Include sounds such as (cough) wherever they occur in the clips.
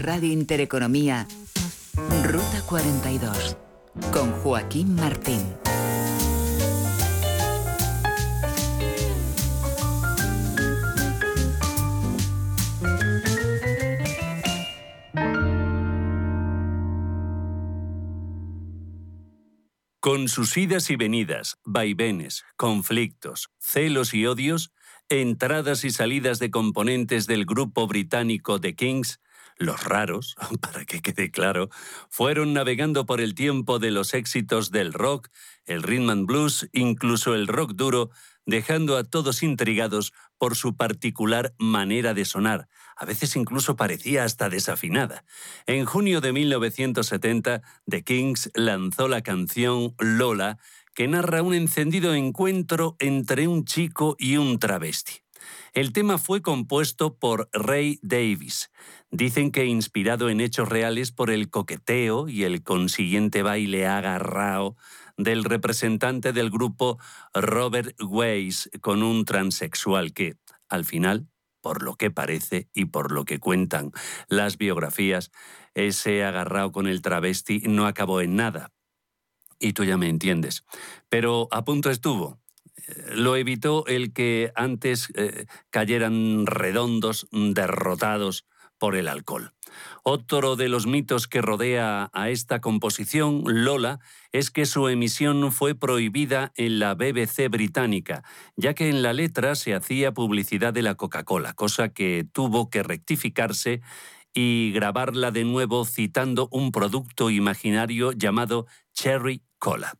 Radio Intereconomía, Ruta 42, con Joaquín Martín. Con sus idas y venidas, vaivenes, conflictos, celos y odios, entradas y salidas de componentes del grupo británico The Kings, los raros, (laughs) para que quede claro, fueron navegando por el tiempo de los éxitos del rock, el rhythm and blues, incluso el rock duro, dejando a todos intrigados por su particular manera de sonar. A veces incluso parecía hasta desafinada. En junio de 1970, The Kings lanzó la canción Lola, que narra un encendido encuentro entre un chico y un travesti. El tema fue compuesto por Ray Davis. Dicen que inspirado en hechos reales por el coqueteo y el consiguiente baile agarrao del representante del grupo Robert Weiss con un transexual que, al final, por lo que parece y por lo que cuentan las biografías, ese agarrado con el travesti no acabó en nada. Y tú ya me entiendes. Pero a punto estuvo. Lo evitó el que antes eh, cayeran redondos, derrotados por el alcohol. Otro de los mitos que rodea a esta composición, Lola, es que su emisión fue prohibida en la BBC británica, ya que en la letra se hacía publicidad de la Coca-Cola, cosa que tuvo que rectificarse y grabarla de nuevo citando un producto imaginario llamado Cherry Cola.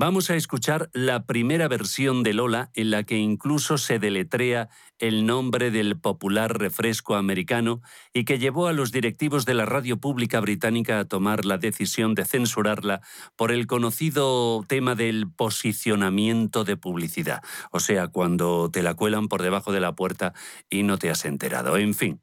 Vamos a escuchar la primera versión de Lola en la que incluso se deletrea el nombre del popular refresco americano y que llevó a los directivos de la radio pública británica a tomar la decisión de censurarla por el conocido tema del posicionamiento de publicidad, o sea, cuando te la cuelan por debajo de la puerta y no te has enterado. En fin,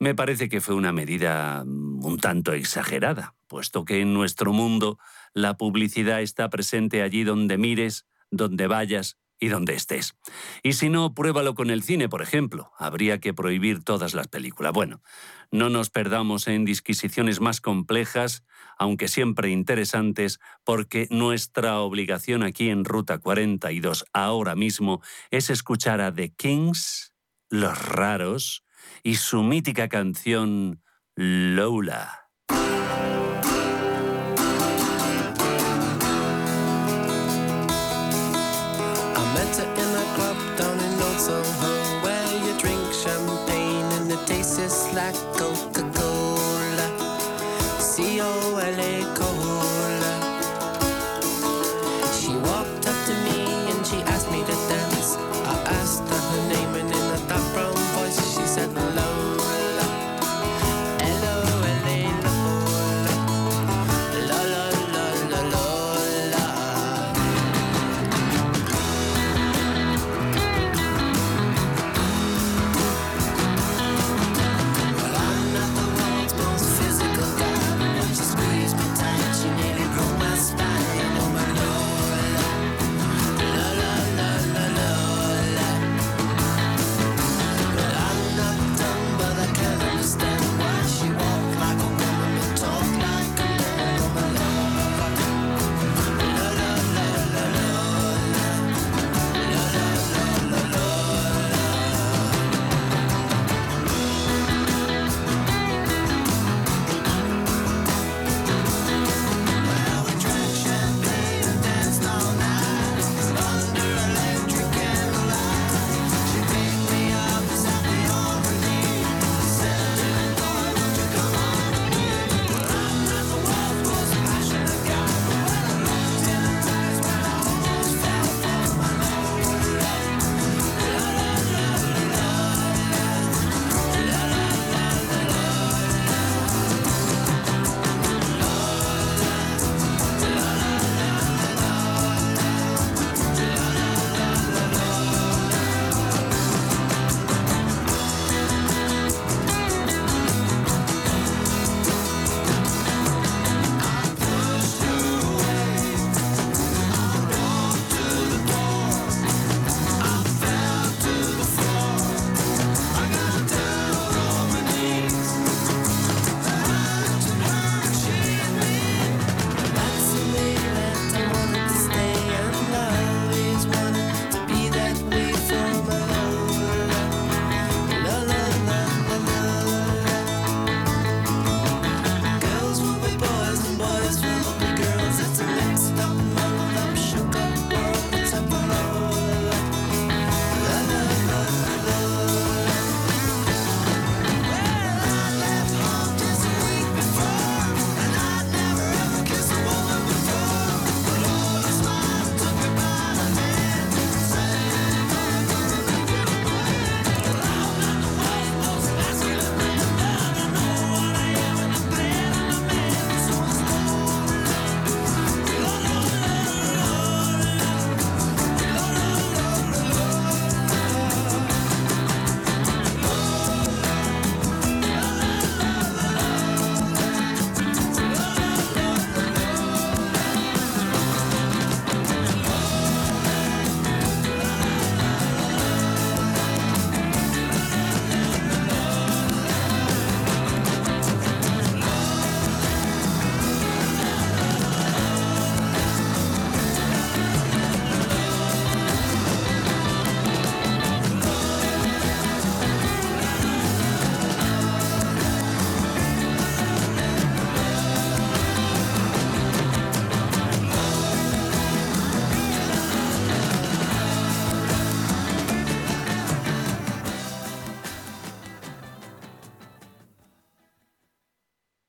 me parece que fue una medida un tanto exagerada, puesto que en nuestro mundo la publicidad está presente allí donde mires, donde vayas y donde estés. Y si no, pruébalo con el cine, por ejemplo. Habría que prohibir todas las películas. Bueno, no nos perdamos en disquisiciones más complejas, aunque siempre interesantes, porque nuestra obligación aquí en Ruta 42 ahora mismo es escuchar a The Kings, Los Raros, y su mítica canción Lola.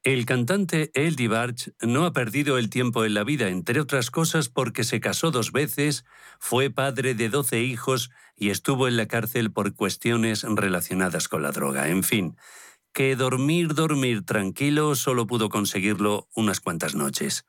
El cantante Eddie Barch no ha perdido el tiempo en la vida, entre otras cosas porque se casó dos veces, fue padre de 12 hijos y estuvo en la cárcel por cuestiones relacionadas con la droga. En fin, que dormir, dormir tranquilo solo pudo conseguirlo unas cuantas noches.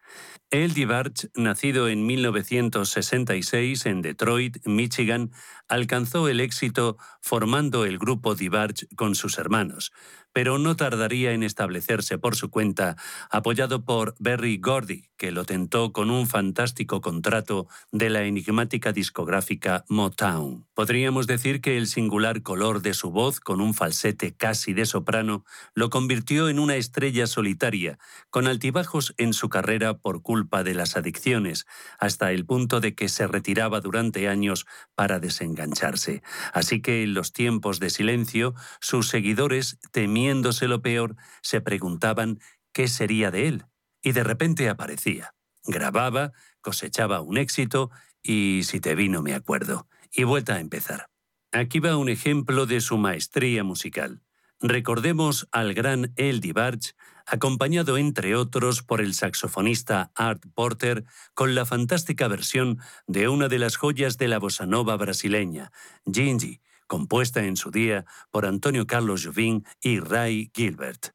Eddie Barch, nacido en 1966 en Detroit, Michigan, alcanzó el éxito formando el grupo DiVarge con sus hermanos, pero no tardaría en establecerse por su cuenta, apoyado por Berry Gordy, que lo tentó con un fantástico contrato de la enigmática discográfica Motown. Podríamos decir que el singular color de su voz, con un falsete casi de soprano, lo convirtió en una estrella solitaria, con altibajos en su carrera por culpa de las adicciones, hasta el punto de que se retiraba durante años para desengancharse. Así que en los tiempos de silencio, sus seguidores temían lo peor, se preguntaban qué sería de él, y de repente aparecía. Grababa, cosechaba un éxito y si te vino me acuerdo, y vuelta a empezar. Aquí va un ejemplo de su maestría musical. Recordemos al gran Eddie Barch, acompañado entre otros por el saxofonista Art Porter, con la fantástica versión de una de las joyas de la bossa nova brasileña, Gingy, compuesta en su día por Antonio Carlos Jobim y Ray Gilbert.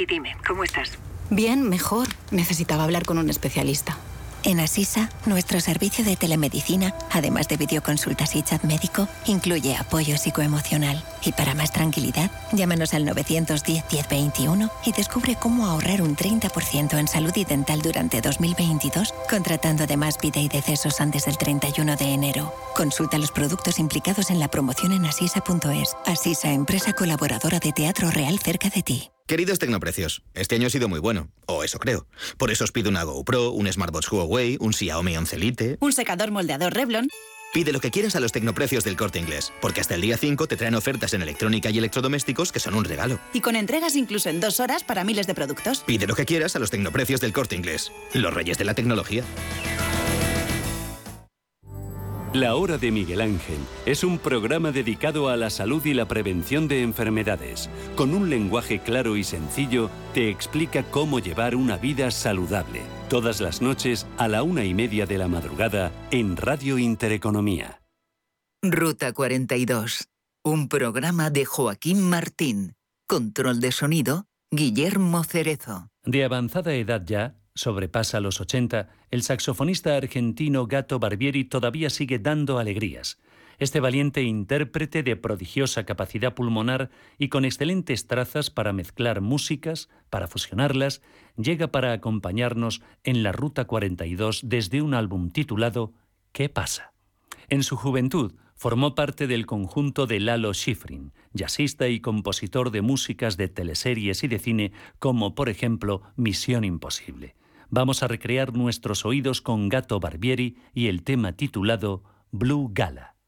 Y dime, ¿cómo estás? Bien, mejor. Necesitaba hablar con un especialista. En Asisa, nuestro servicio de telemedicina, además de videoconsultas y chat médico, incluye apoyo psicoemocional. Y para más tranquilidad, llámanos al 910-1021 y descubre cómo ahorrar un 30% en salud y dental durante 2022, contratando además vida y decesos antes del 31 de enero. Consulta los productos implicados en la promoción en asisa.es. Asisa, empresa colaboradora de Teatro Real cerca de ti. Queridos Tecnoprecios, este año ha sido muy bueno, o eso creo. Por eso os pido una GoPro, un Smartwatch Huawei, un Xiaomi 11 Lite... Un secador moldeador Revlon... Pide lo que quieras a los tecnoprecios del corte inglés, porque hasta el día 5 te traen ofertas en electrónica y electrodomésticos que son un regalo. Y con entregas incluso en dos horas para miles de productos. Pide lo que quieras a los tecnoprecios del corte inglés, los reyes de la tecnología. La Hora de Miguel Ángel es un programa dedicado a la salud y la prevención de enfermedades. Con un lenguaje claro y sencillo, te explica cómo llevar una vida saludable. Todas las noches a la una y media de la madrugada en Radio Intereconomía. Ruta 42. Un programa de Joaquín Martín. Control de sonido, Guillermo Cerezo. De avanzada edad ya, sobrepasa los 80, el saxofonista argentino Gato Barbieri todavía sigue dando alegrías. Este valiente intérprete de prodigiosa capacidad pulmonar y con excelentes trazas para mezclar músicas, para fusionarlas, llega para acompañarnos en la Ruta 42 desde un álbum titulado ¿Qué pasa? En su juventud formó parte del conjunto de Lalo Schifrin, jazzista y compositor de músicas de teleseries y de cine como por ejemplo Misión Imposible vamos a recrear nuestros oídos con Gato Barbieri y el tema titulado Blue Gala.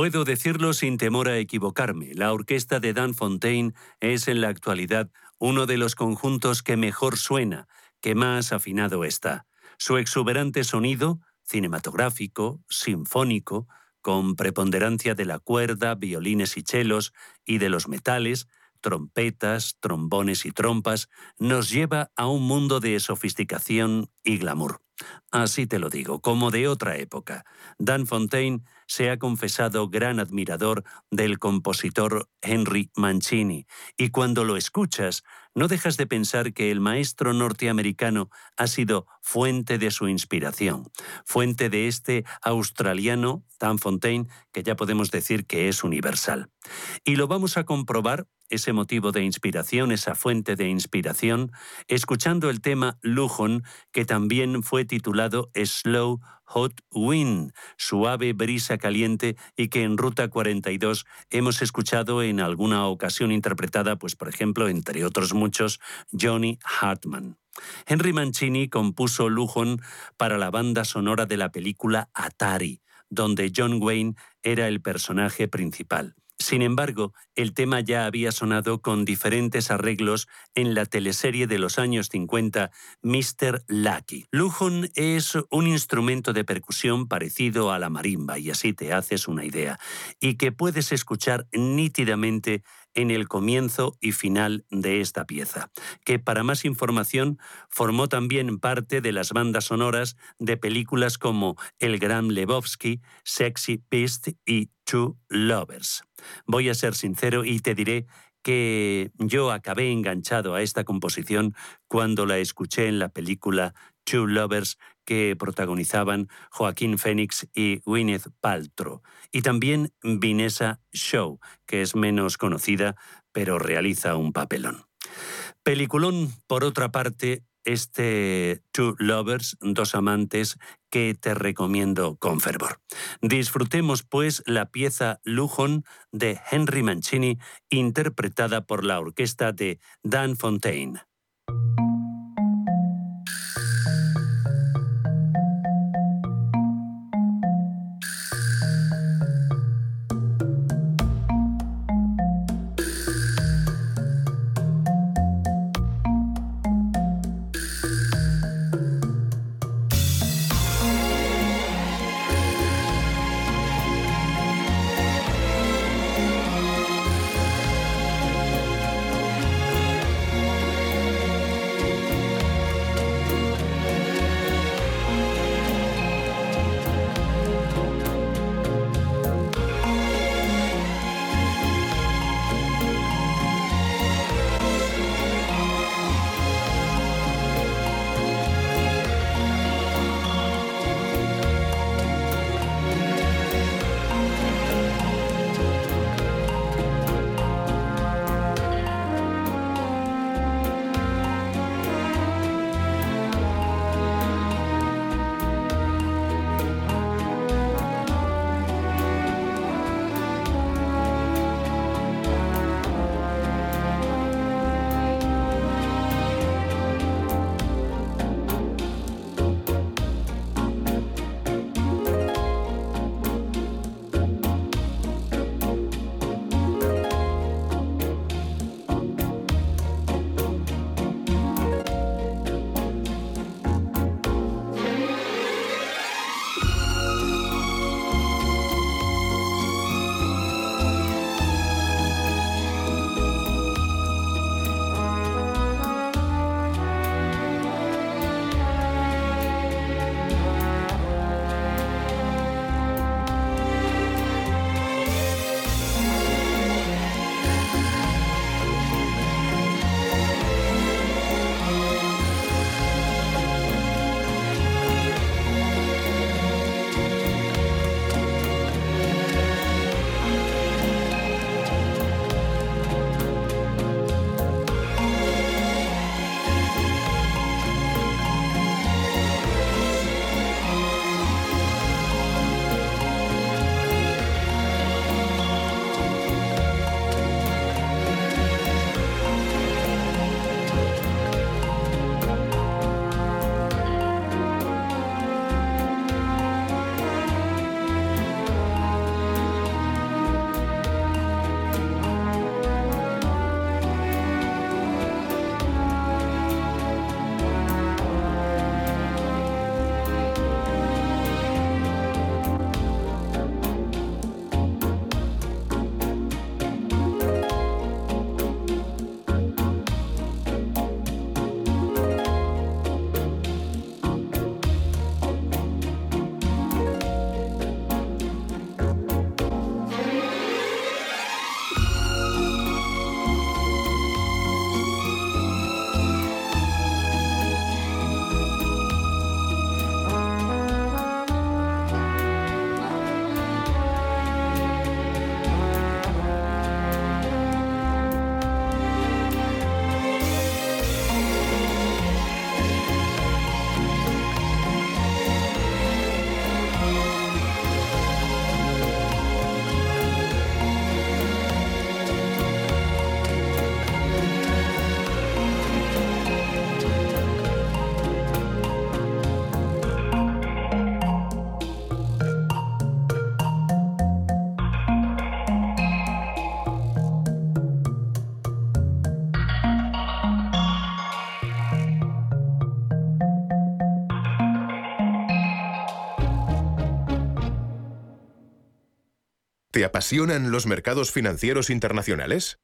Puedo decirlo sin temor a equivocarme, la orquesta de Dan Fontaine es en la actualidad uno de los conjuntos que mejor suena, que más afinado está. Su exuberante sonido, cinematográfico, sinfónico, con preponderancia de la cuerda, violines y chelos, y de los metales, trompetas, trombones y trompas, nos lleva a un mundo de sofisticación y glamour. Así te lo digo, como de otra época. Dan Fontaine se ha confesado gran admirador del compositor Henry Mancini, y cuando lo escuchas, no dejas de pensar que el maestro norteamericano ha sido fuente de su inspiración, fuente de este australiano, Dan Fontaine, que ya podemos decir que es universal. Y lo vamos a comprobar ese motivo de inspiración, esa fuente de inspiración, escuchando el tema Lujon, que también fue titulado Slow Hot Wind, suave brisa caliente y que en Ruta 42 hemos escuchado en alguna ocasión interpretada, pues por ejemplo, entre otros muchos, Johnny Hartman. Henry Mancini compuso Lujon para la banda sonora de la película Atari, donde John Wayne era el personaje principal. Sin embargo, el tema ya había sonado con diferentes arreglos en la teleserie de los años 50 Mr. Lucky. Lujon es un instrumento de percusión parecido a la marimba, y así te haces una idea, y que puedes escuchar nítidamente en el comienzo y final de esta pieza, que para más información formó también parte de las bandas sonoras de películas como El Gran Lebowski, Sexy Beast y Two Lovers. Voy a ser sincero y te diré que yo acabé enganchado a esta composición cuando la escuché en la película Two Lovers que protagonizaban Joaquín Phoenix y Gwyneth Paltrow, y también Vanessa Shaw, que es menos conocida, pero realiza un papelón. Peliculón, por otra parte, este Two Lovers, dos amantes, que te recomiendo con fervor. Disfrutemos pues la pieza Lujon de Henry Mancini, interpretada por la orquesta de Dan Fontaine. Apasionan los mercados financieros internacionales?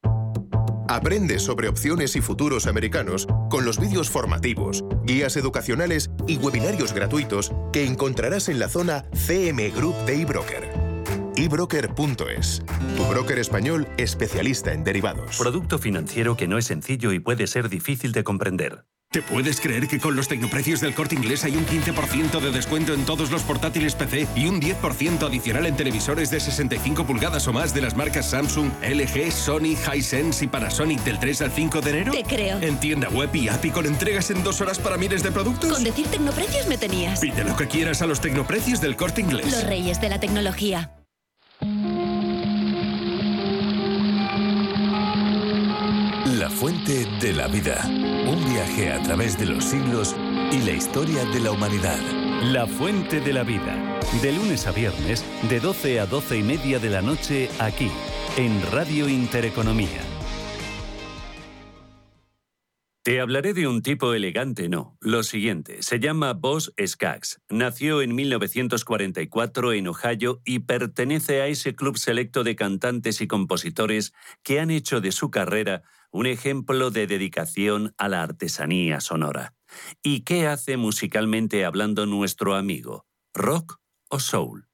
Aprende sobre opciones y futuros americanos con los vídeos formativos, guías educacionales y webinarios gratuitos que encontrarás en la zona CM Group de eBroker ebroker.es, tu broker español especialista en derivados. Producto financiero que no es sencillo y puede ser difícil de comprender. ¿Te puedes creer que con los tecnoprecios del corte inglés hay un 15% de descuento en todos los portátiles PC y un 10% adicional en televisores de 65 pulgadas o más de las marcas Samsung, LG, Sony, Hisense y Panasonic del 3 al 5 de enero? Te creo. En tienda web y app y con entregas en dos horas para miles de productos. Con decir tecnoprecios me tenías. Pide lo que quieras a los tecnoprecios del corte inglés. Los reyes de la tecnología. Fuente de la vida. Un viaje a través de los siglos y la historia de la humanidad. La fuente de la vida. De lunes a viernes, de 12 a 12 y media de la noche, aquí, en Radio Intereconomía. Te hablaré de un tipo elegante, no. Lo siguiente, se llama Boss Skaggs. Nació en 1944 en Ohio y pertenece a ese club selecto de cantantes y compositores que han hecho de su carrera un ejemplo de dedicación a la artesanía sonora. ¿Y qué hace musicalmente hablando nuestro amigo? ¿Rock o soul?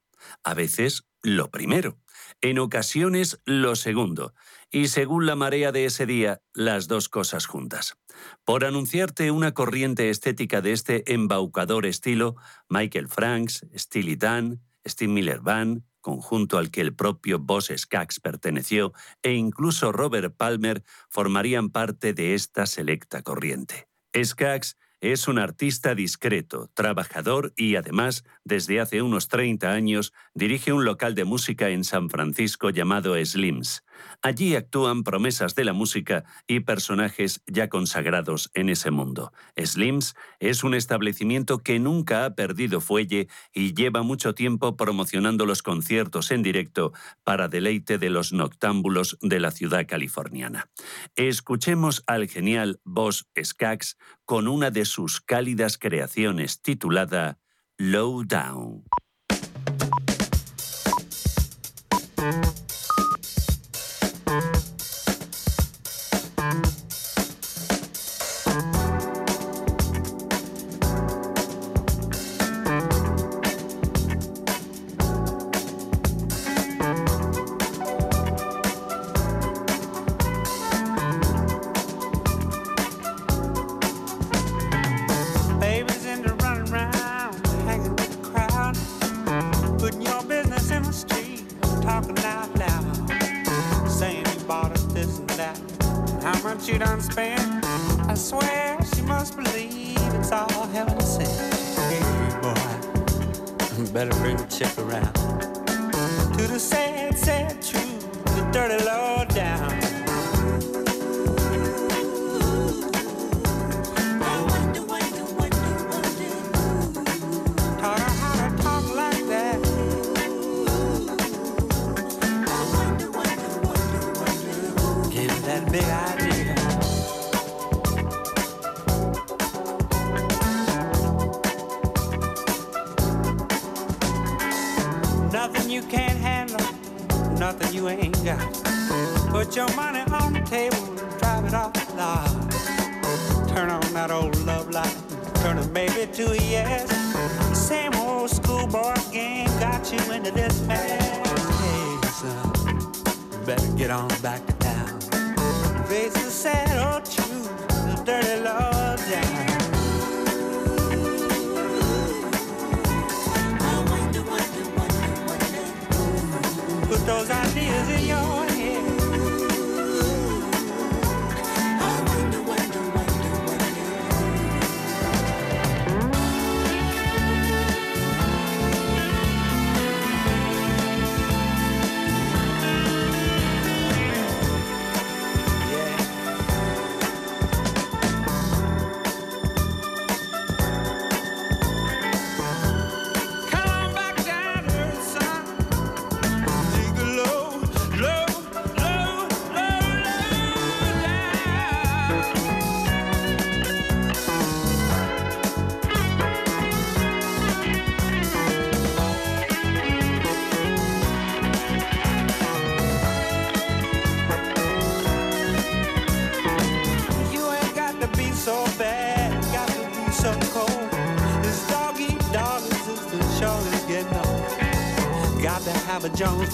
A veces lo primero, en ocasiones lo segundo, y según la marea de ese día, las dos cosas juntas. Por anunciarte una corriente estética de este embaucador estilo, Michael Franks, Steely Dan, Steve Miller Band, conjunto al que el propio Boss Skaggs perteneció, e incluso Robert Palmer formarían parte de esta selecta corriente. Skaggs es un artista discreto, trabajador y además, desde hace unos 30 años, dirige un local de música en San Francisco llamado Slims. Allí actúan promesas de la música y personajes ya consagrados en ese mundo. Slims es un establecimiento que nunca ha perdido fuelle y lleva mucho tiempo promocionando los conciertos en directo para deleite de los noctámbulos de la ciudad californiana. Escuchemos al genial Boss Skaggs con una de sus cálidas creaciones titulada Low Down.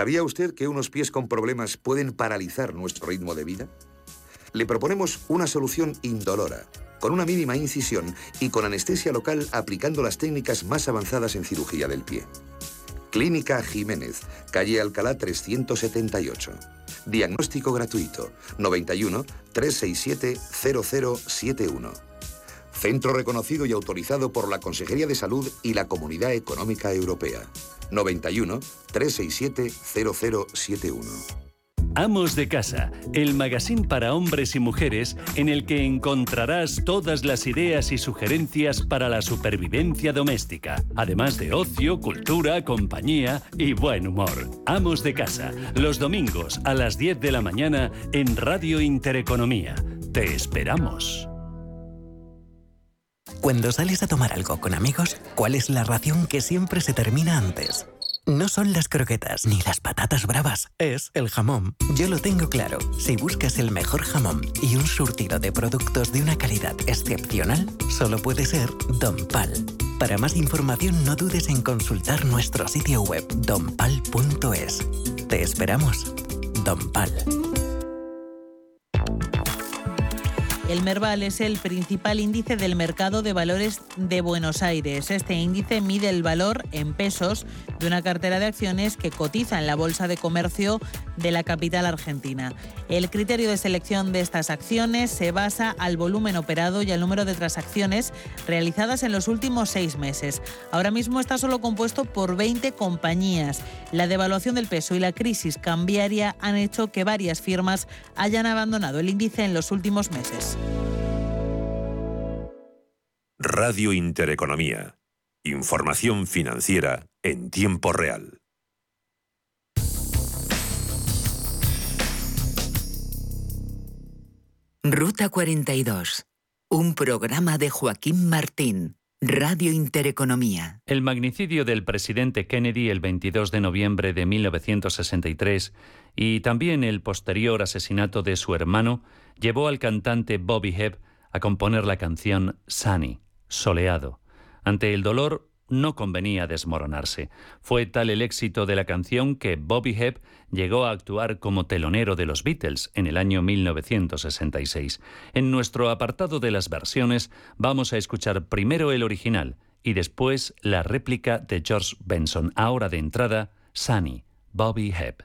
¿Sabía usted que unos pies con problemas pueden paralizar nuestro ritmo de vida? Le proponemos una solución indolora, con una mínima incisión y con anestesia local aplicando las técnicas más avanzadas en cirugía del pie. Clínica Jiménez, calle Alcalá 378. Diagnóstico gratuito 91 367 0071. Centro reconocido y autorizado por la Consejería de Salud y la Comunidad Económica Europea. 91 367 0071. Amos de Casa, el magazine para hombres y mujeres en el que encontrarás todas las ideas y sugerencias para la supervivencia doméstica, además de ocio, cultura, compañía y buen humor. Amos de Casa, los domingos a las 10 de la mañana en Radio Intereconomía. Te esperamos. Cuando sales a tomar algo con amigos, ¿cuál es la ración que siempre se termina antes? No son las croquetas ni las patatas bravas, es el jamón. Yo lo tengo claro. Si buscas el mejor jamón y un surtido de productos de una calidad excepcional, solo puede ser Don Pal. Para más información no dudes en consultar nuestro sitio web donpal.es. Te esperamos. Don Pal. El Merval es el principal índice del mercado de valores de Buenos Aires. Este índice mide el valor en pesos de una cartera de acciones que cotiza en la Bolsa de Comercio de la capital argentina. El criterio de selección de estas acciones se basa al volumen operado y al número de transacciones realizadas en los últimos seis meses. Ahora mismo está solo compuesto por 20 compañías. La devaluación del peso y la crisis cambiaria han hecho que varias firmas hayan abandonado el índice en los últimos meses. Radio Intereconomía. Información financiera en tiempo real. Ruta 42. Un programa de Joaquín Martín. Radio Intereconomía. El magnicidio del presidente Kennedy el 22 de noviembre de 1963 y también el posterior asesinato de su hermano llevó al cantante Bobby Hebb a componer la canción Sunny, soleado. Ante el dolor, no convenía desmoronarse. Fue tal el éxito de la canción que Bobby Hebb llegó a actuar como telonero de los Beatles en el año 1966. En nuestro apartado de las versiones vamos a escuchar primero el original y después la réplica de George Benson. Ahora de entrada, Sunny, Bobby Hebb.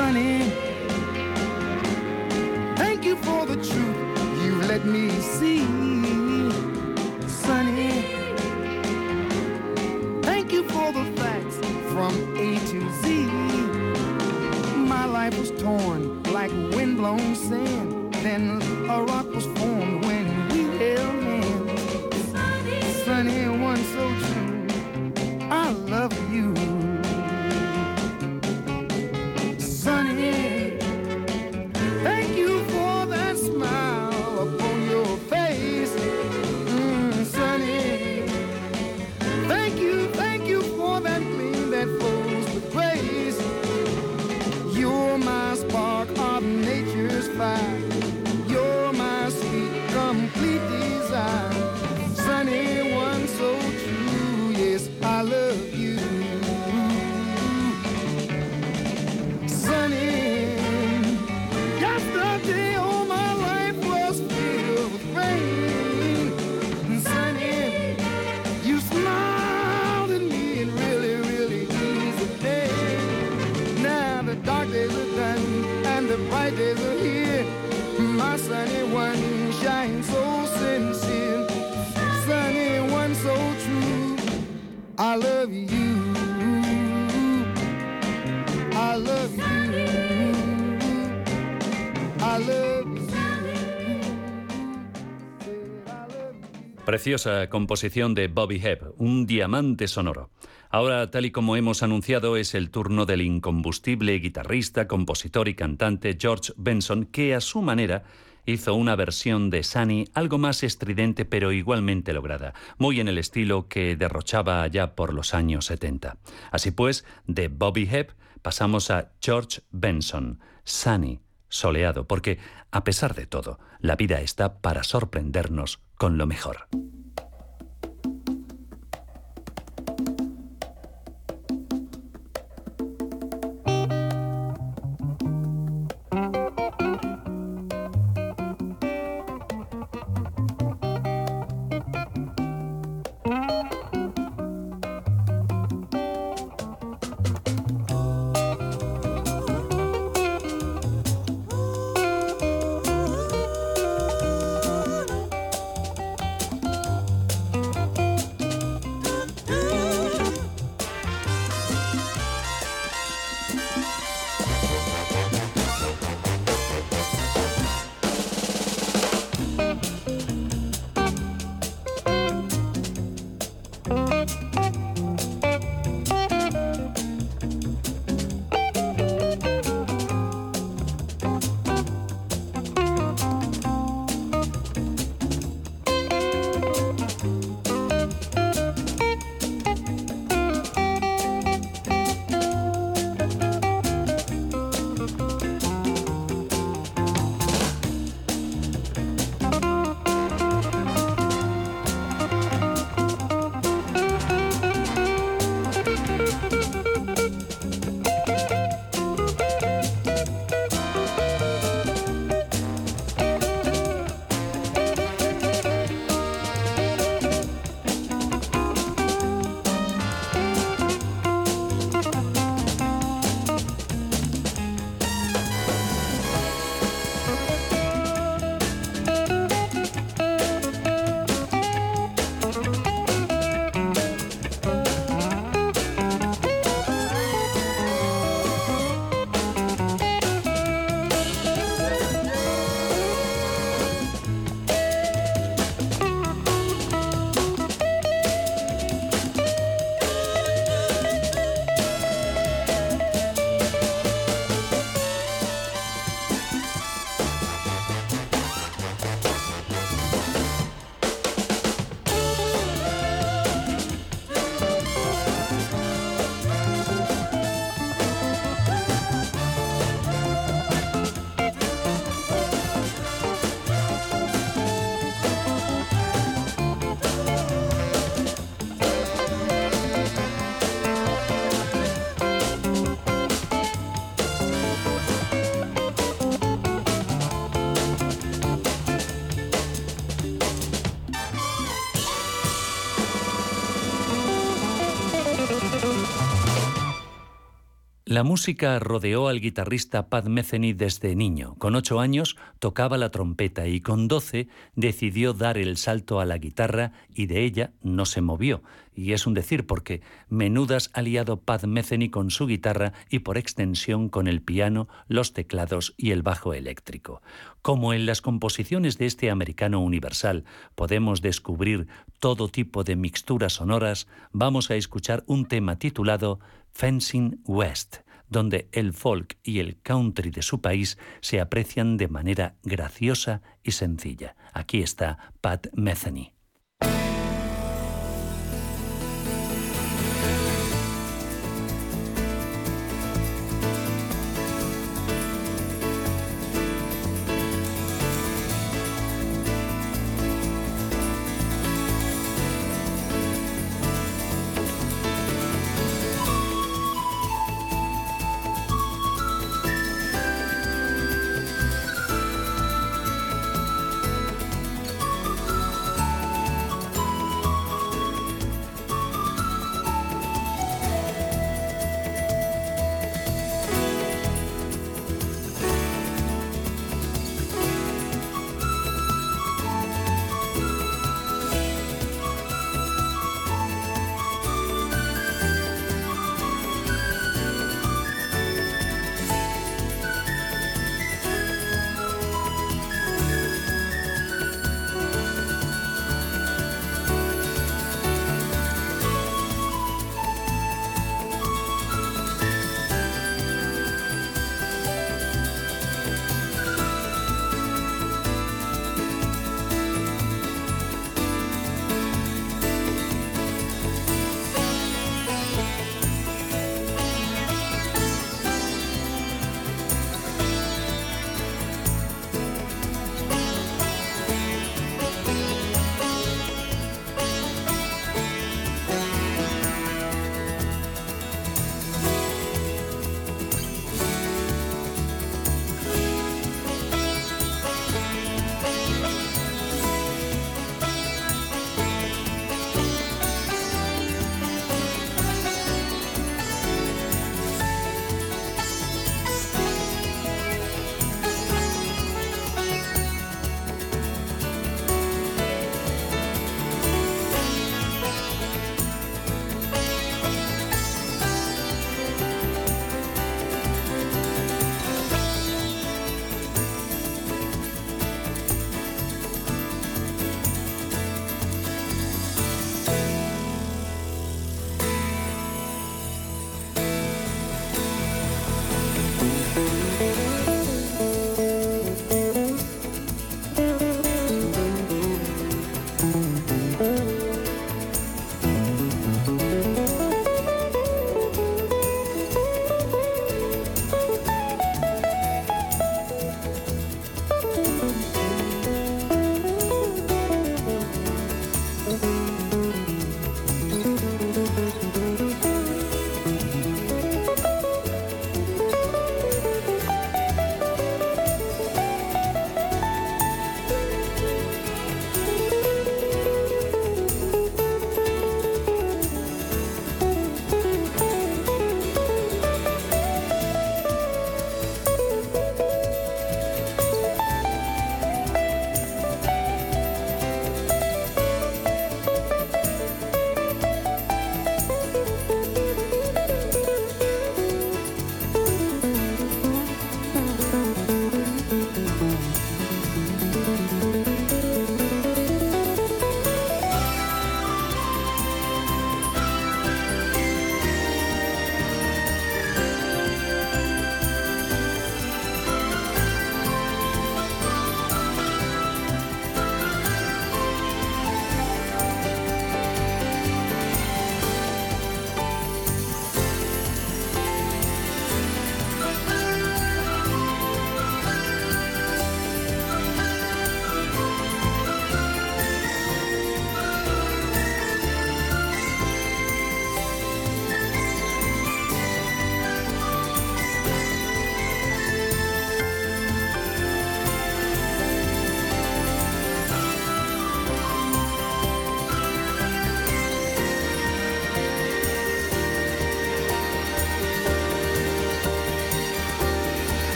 Sunny, thank you for the truth you let me see. Sunny, thank you for the facts from A to Z. My life was torn like windblown sand. Then a rock was formed Preciosa composición de Bobby Hebb, un diamante sonoro. Ahora, tal y como hemos anunciado, es el turno del incombustible guitarrista, compositor y cantante George Benson, que a su manera hizo una versión de Sunny algo más estridente pero igualmente lograda, muy en el estilo que derrochaba allá por los años 70. Así pues, de Bobby Hebb pasamos a George Benson, Sunny, soleado, porque, a pesar de todo, la vida está para sorprendernos con lo mejor. La música rodeó al guitarrista Pat Metheny desde niño. Con ocho años tocaba la trompeta y con doce decidió dar el salto a la guitarra y de ella no se movió. Y es un decir porque menudas ha liado Pat Metheny con su guitarra y por extensión con el piano, los teclados y el bajo eléctrico. Como en las composiciones de este americano universal podemos descubrir todo tipo de mixturas sonoras, vamos a escuchar un tema titulado Fencing West, donde el folk y el country de su país se aprecian de manera graciosa y sencilla. Aquí está Pat Metheny.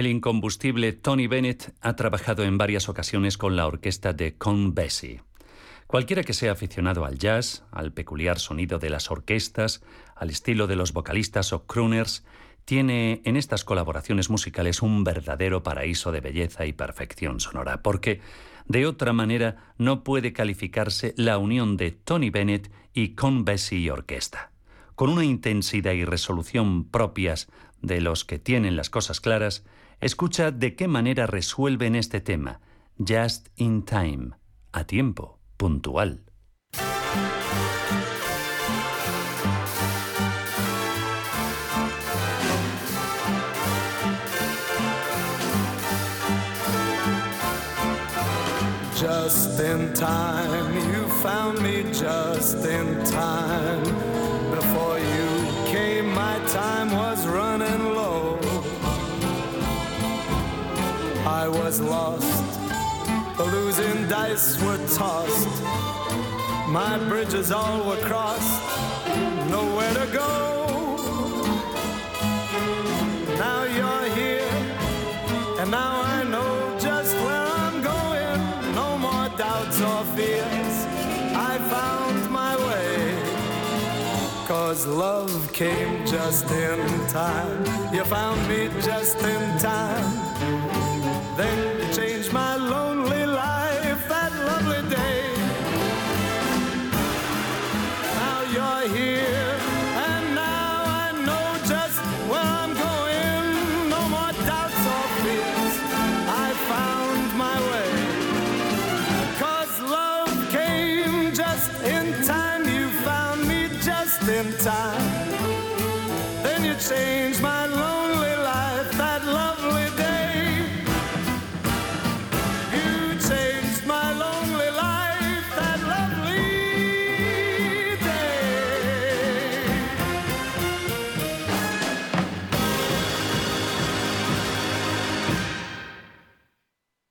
El incombustible Tony Bennett ha trabajado en varias ocasiones con la orquesta de Con Bessie. Cualquiera que sea aficionado al jazz, al peculiar sonido de las orquestas, al estilo de los vocalistas o crooners, tiene en estas colaboraciones musicales un verdadero paraíso de belleza y perfección sonora, porque de otra manera no puede calificarse la unión de Tony Bennett y Con Bessie Orquesta. Con una intensidad y resolución propias de los que tienen las cosas claras, escucha de qué manera resuelven este tema, just in time, a tiempo, puntual. Just in time, you found me just in time. I was lost, the losing dice were tossed. My bridges all were crossed, nowhere to go. Now you're here, and now I know just where I'm going. No more doubts or fears. I found my way. Cause love came just in time. You found me just in time. Then changed my lonely life that lovely day. Now you're here, and now I know just where I'm going. No more doubts or fears. I found my way. Cause love came just in time. You found me just in time. Then you changed my lonely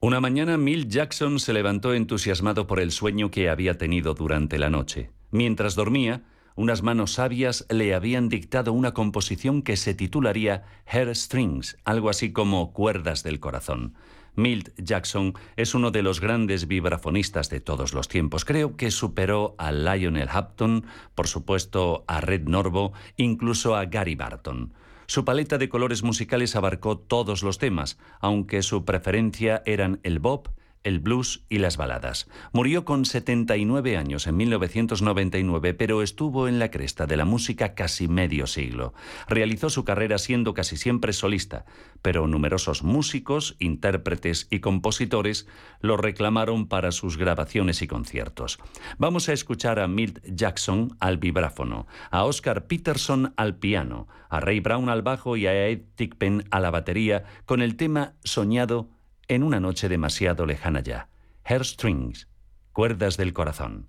Una mañana Milt Jackson se levantó entusiasmado por el sueño que había tenido durante la noche. Mientras dormía, unas manos sabias le habían dictado una composición que se titularía Hair Strings, algo así como Cuerdas del Corazón. Milt Jackson es uno de los grandes vibrafonistas de todos los tiempos. Creo que superó a Lionel Hampton, por supuesto a Red Norvo, incluso a Gary Barton. Su paleta de colores musicales abarcó todos los temas, aunque su preferencia eran el bop, el blues y las baladas. Murió con 79 años en 1999, pero estuvo en la cresta de la música casi medio siglo. Realizó su carrera siendo casi siempre solista, pero numerosos músicos, intérpretes y compositores lo reclamaron para sus grabaciones y conciertos. Vamos a escuchar a Milt Jackson al vibráfono, a Oscar Peterson al piano, a Ray Brown al bajo y a Ed Tickpen a la batería con el tema soñado en una noche demasiado lejana ya. Hairstrings, cuerdas del corazón.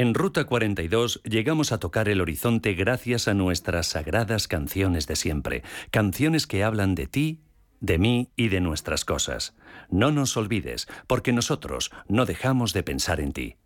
En Ruta 42 llegamos a tocar el horizonte gracias a nuestras sagradas canciones de siempre, canciones que hablan de ti, de mí y de nuestras cosas. No nos olvides, porque nosotros no dejamos de pensar en ti.